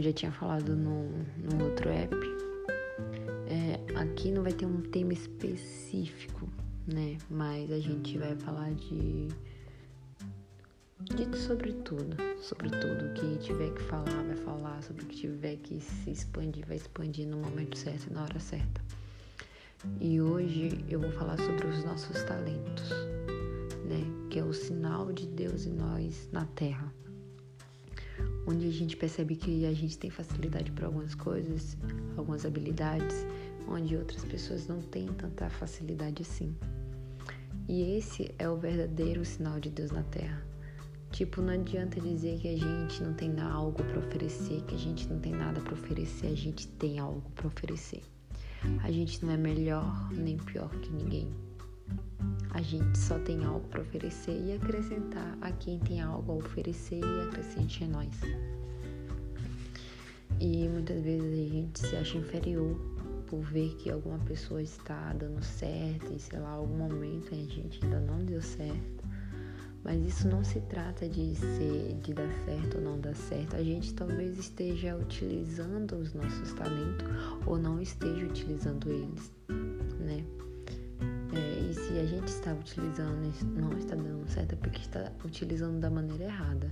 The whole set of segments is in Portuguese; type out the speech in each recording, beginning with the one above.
eu já tinha falado no, no outro app, é, aqui não vai ter um tema específico, né? Mas a gente vai falar de, de sobre tudo, sobre tudo. Que tiver que falar, vai falar. Sobre o que tiver que se expandir, vai expandir no momento certo e na hora certa. E hoje eu vou falar sobre os nossos talentos, né? Que é o sinal de Deus em nós na Terra onde a gente percebe que a gente tem facilidade para algumas coisas, algumas habilidades, onde outras pessoas não têm tanta facilidade assim. E esse é o verdadeiro sinal de Deus na Terra. Tipo, não adianta dizer que a gente não tem algo para oferecer, que a gente não tem nada para oferecer, a gente tem algo para oferecer. A gente não é melhor nem pior que ninguém. A gente só tem algo para oferecer e acrescentar a quem tem algo a oferecer e acrescente em nós. E muitas vezes a gente se acha inferior por ver que alguma pessoa está dando certo e sei lá, algum momento a gente ainda não deu certo. Mas isso não se trata de ser, de dar certo ou não dar certo. A gente talvez esteja utilizando os nossos talentos ou não esteja utilizando eles, né? É, e se a gente está utilizando não está dando certo é porque está utilizando da maneira errada.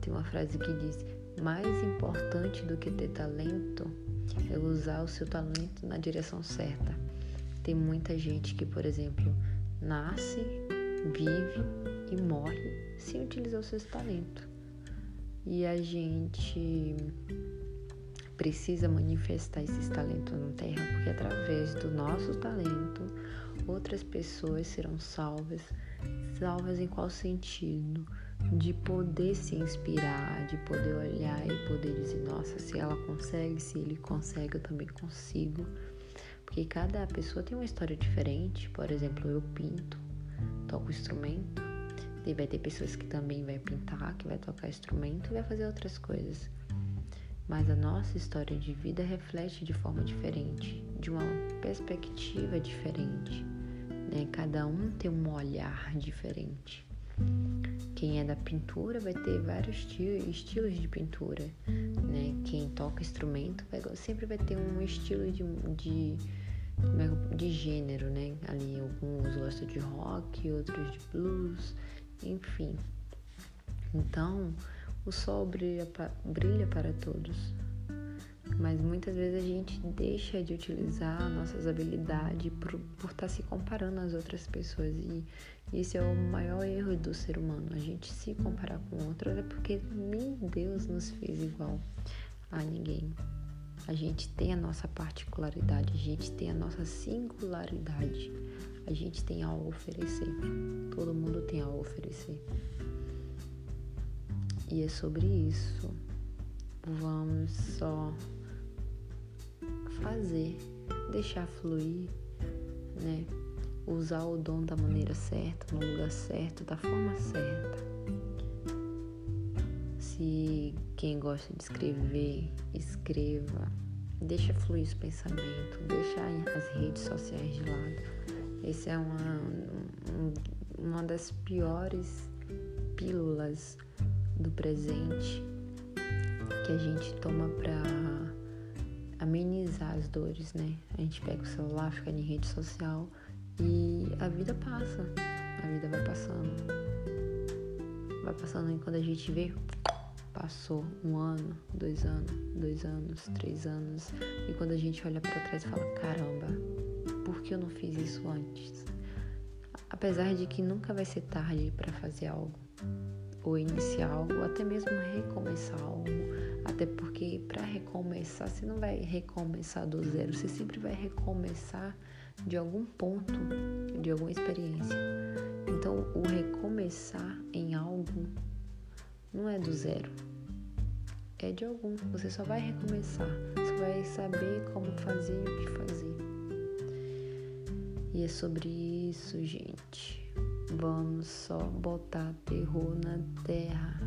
Tem uma frase que diz: mais importante do que ter talento é usar o seu talento na direção certa. Tem muita gente que, por exemplo, nasce, vive e morre sem utilizar o seu talento. E a gente precisa manifestar esses talentos na Terra, porque através do nosso talento outras pessoas serão salvas. Salvas em qual sentido? De poder se inspirar, de poder olhar e poder dizer: nossa, se ela consegue, se ele consegue, eu também consigo. Porque cada pessoa tem uma história diferente. Por exemplo, eu pinto, toco instrumento. E vai ter pessoas que também vai pintar, que vai tocar instrumento e vai fazer outras coisas. Mas a nossa história de vida reflete de forma diferente, de uma perspectiva diferente né? Cada um tem um olhar diferente. Quem é da pintura vai ter vários estilos de pintura, né? Quem toca instrumento vai, sempre vai ter um estilo de, de, é de gênero, né? Ali alguns gostam de rock, outros de blues, enfim. Então, o sol brilha, brilha para todos, mas muitas vezes a gente deixa de utilizar nossas habilidades por, por estar tá se comparando às outras pessoas e isso é o maior erro do ser humano, a gente se comparar com outros é porque nem Deus nos fez igual a ninguém. A gente tem a nossa particularidade, a gente tem a nossa singularidade, a gente tem algo a oferecer. Todo mundo tem algo a oferecer. E é sobre isso. Vamos só fazer, deixar fluir, né? Usar o dom da maneira certa, no lugar certo, da forma certa. Se quem gosta de escrever, escreva. Deixa fluir os pensamentos, deixa as redes sociais de lado. Essa é uma, uma das piores pílulas do presente que a gente toma para amenizar as dores, né? A gente pega o celular, fica em rede social e a vida passa. A vida vai passando. Vai passando e quando a gente vê, passou um ano, dois anos, dois anos, três anos. E quando a gente olha para trás e fala, caramba, por que eu não fiz isso antes? Apesar de que nunca vai ser tarde para fazer algo, ou iniciar algo, ou até mesmo recomeçar algo até porque para recomeçar, você não vai recomeçar do zero, você sempre vai recomeçar de algum ponto, de alguma experiência. Então, o recomeçar em algo não é do zero, é de algum. Você só vai recomeçar, você vai saber como fazer e o que fazer. E é sobre isso, gente. Vamos só botar terror na terra